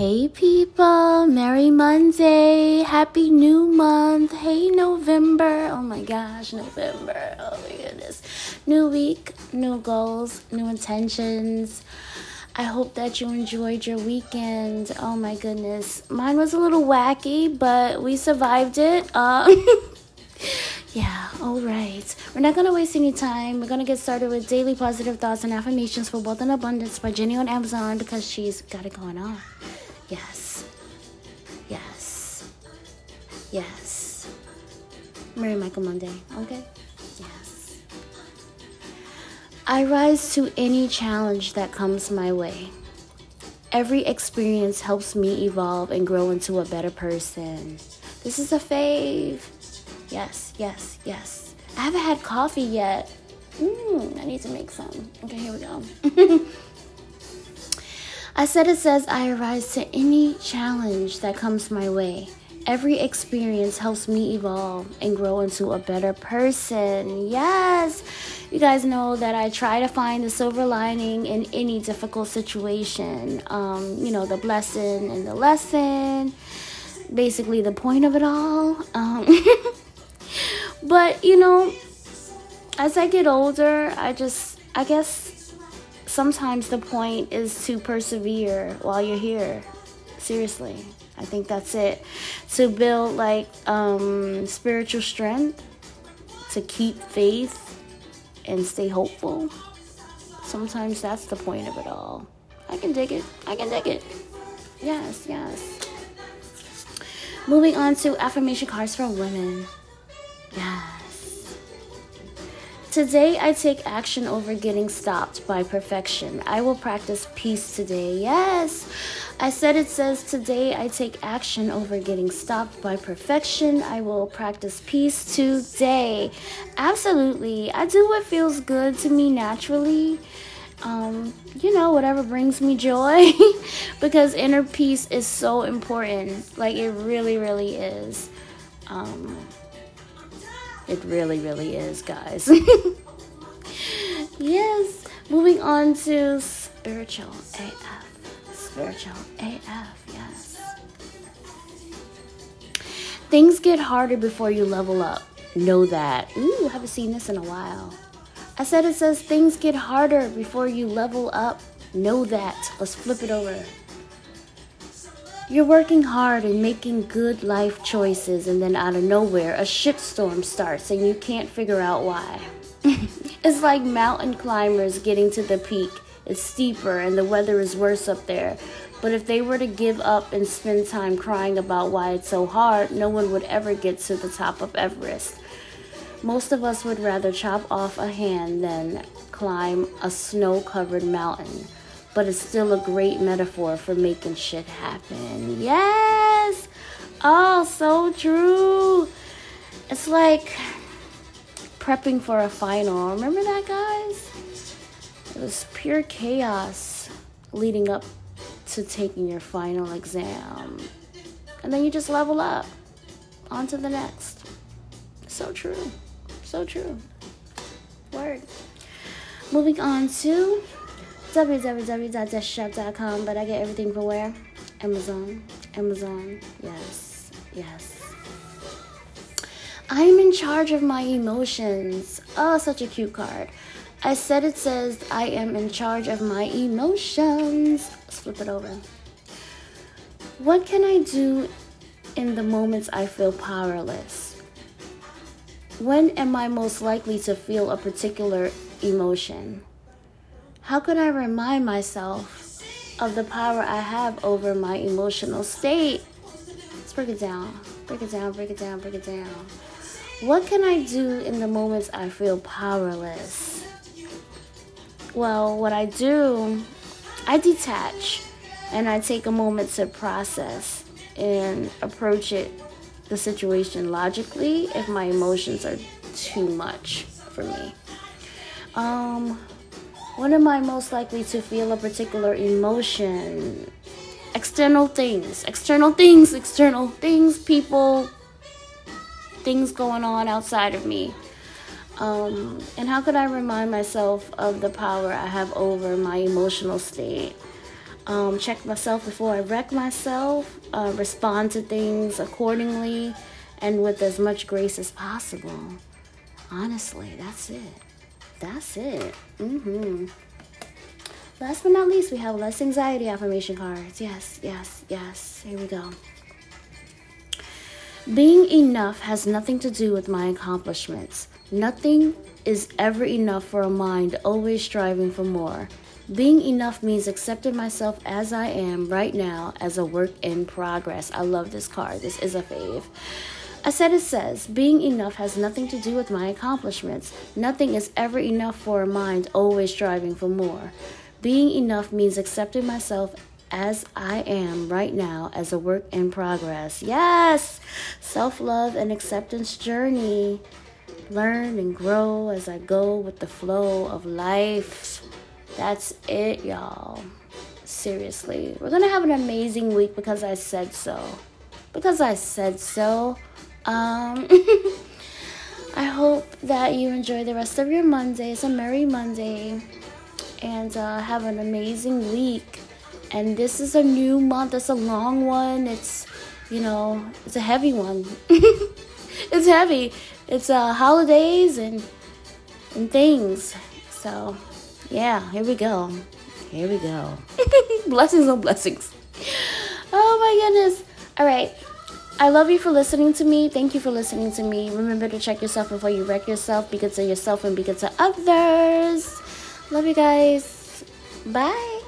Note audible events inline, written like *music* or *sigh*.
Hey people, Merry Monday, Happy New Month, hey November, oh my gosh, November, oh my goodness. New week, new goals, new intentions. I hope that you enjoyed your weekend. Oh my goodness. Mine was a little wacky, but we survived it. Um, *laughs* yeah, all right. We're not going to waste any time. We're going to get started with daily positive thoughts and affirmations for wealth and abundance by Jenny on Amazon because she's got it going on. Yes. Yes. Yes. Merry Michael Monday, okay? Yes. I rise to any challenge that comes my way. Every experience helps me evolve and grow into a better person. This is a fave. Yes, yes, yes. I haven't had coffee yet. Mmm, I need to make some. Okay, here we go. *laughs* I said it says I rise to any challenge that comes my way. Every experience helps me evolve and grow into a better person. Yes, you guys know that I try to find the silver lining in any difficult situation. Um, you know, the blessing and the lesson, basically, the point of it all. Um, *laughs* but, you know, as I get older, I just, I guess sometimes the point is to persevere while you're here. Seriously. I think that's it. To build like um, spiritual strength, to keep faith and stay hopeful. Sometimes that's the point of it all. I can dig it. I can dig it. Yes, yes. Moving on to affirmation cards for women. Yeah. Today, I take action over getting stopped by perfection. I will practice peace today. Yes, I said it says today I take action over getting stopped by perfection. I will practice peace today. Absolutely. I do what feels good to me naturally. Um, you know, whatever brings me joy *laughs* because inner peace is so important. Like, it really, really is. Um, it really, really is, guys. *laughs* yes. Moving on to spiritual AF. Spiritual AF, yes. Things get harder before you level up. Know that. Ooh, haven't seen this in a while. I said it says things get harder before you level up. Know that. Let's flip it over. You're working hard and making good life choices, and then out of nowhere, a shitstorm starts and you can't figure out why. *laughs* it's like mountain climbers getting to the peak. It's steeper and the weather is worse up there. But if they were to give up and spend time crying about why it's so hard, no one would ever get to the top of Everest. Most of us would rather chop off a hand than climb a snow covered mountain but it's still a great metaphor for making shit happen. Yes! Oh, so true. It's like prepping for a final. Remember that, guys? It was pure chaos leading up to taking your final exam. And then you just level up. On to the next. So true. So true. Word. Moving on to www.deshshop.com, but I get everything from where? Amazon. Amazon. Yes. Yes. I'm in charge of my emotions. Oh, such a cute card. I said it says I am in charge of my emotions. Let's flip it over. What can I do in the moments I feel powerless? When am I most likely to feel a particular emotion? How could I remind myself of the power I have over my emotional state? Let's break it down. Break it down, break it down, break it down. What can I do in the moments I feel powerless? Well, what I do, I detach and I take a moment to process and approach it the situation logically if my emotions are too much for me. Um, when am I most likely to feel a particular emotion? External things, external things, external things, people, things going on outside of me. Um, and how could I remind myself of the power I have over my emotional state? um, check myself before I wreck myself, uh, respond to things accordingly, and with as much grace as possible. Honestly, that's it. That's it. Mm-hmm. Last but not least, we have less anxiety affirmation cards. Yes, yes, yes. Here we go. Being enough has nothing to do with my accomplishments. Nothing is ever enough for a mind always striving for more. Being enough means accepting myself as I am right now as a work in progress. I love this card. This is a fave. I said it says, being enough has nothing to do with my accomplishments. Nothing is ever enough for a mind always striving for more. Being enough means accepting myself as I am right now as a work in progress. Yes! Self love and acceptance journey. Learn and grow as I go with the flow of life. That's it, y'all. Seriously. We're gonna have an amazing week because I said so. Because I said so. Um. *laughs* I hope that you enjoy the rest of your Monday. It's a Merry Monday. And uh, have an amazing week. And this is a new month. It's a long one. It's, you know, it's a heavy one. *laughs* it's heavy. It's uh, holidays and and things. So, yeah, here we go. Here we go. *laughs* blessings on blessings. Oh my goodness. All right. I love you for listening to me. Thank you for listening to me. Remember to check yourself before you wreck yourself. Be good to yourself and be good to others. Love you guys. Bye.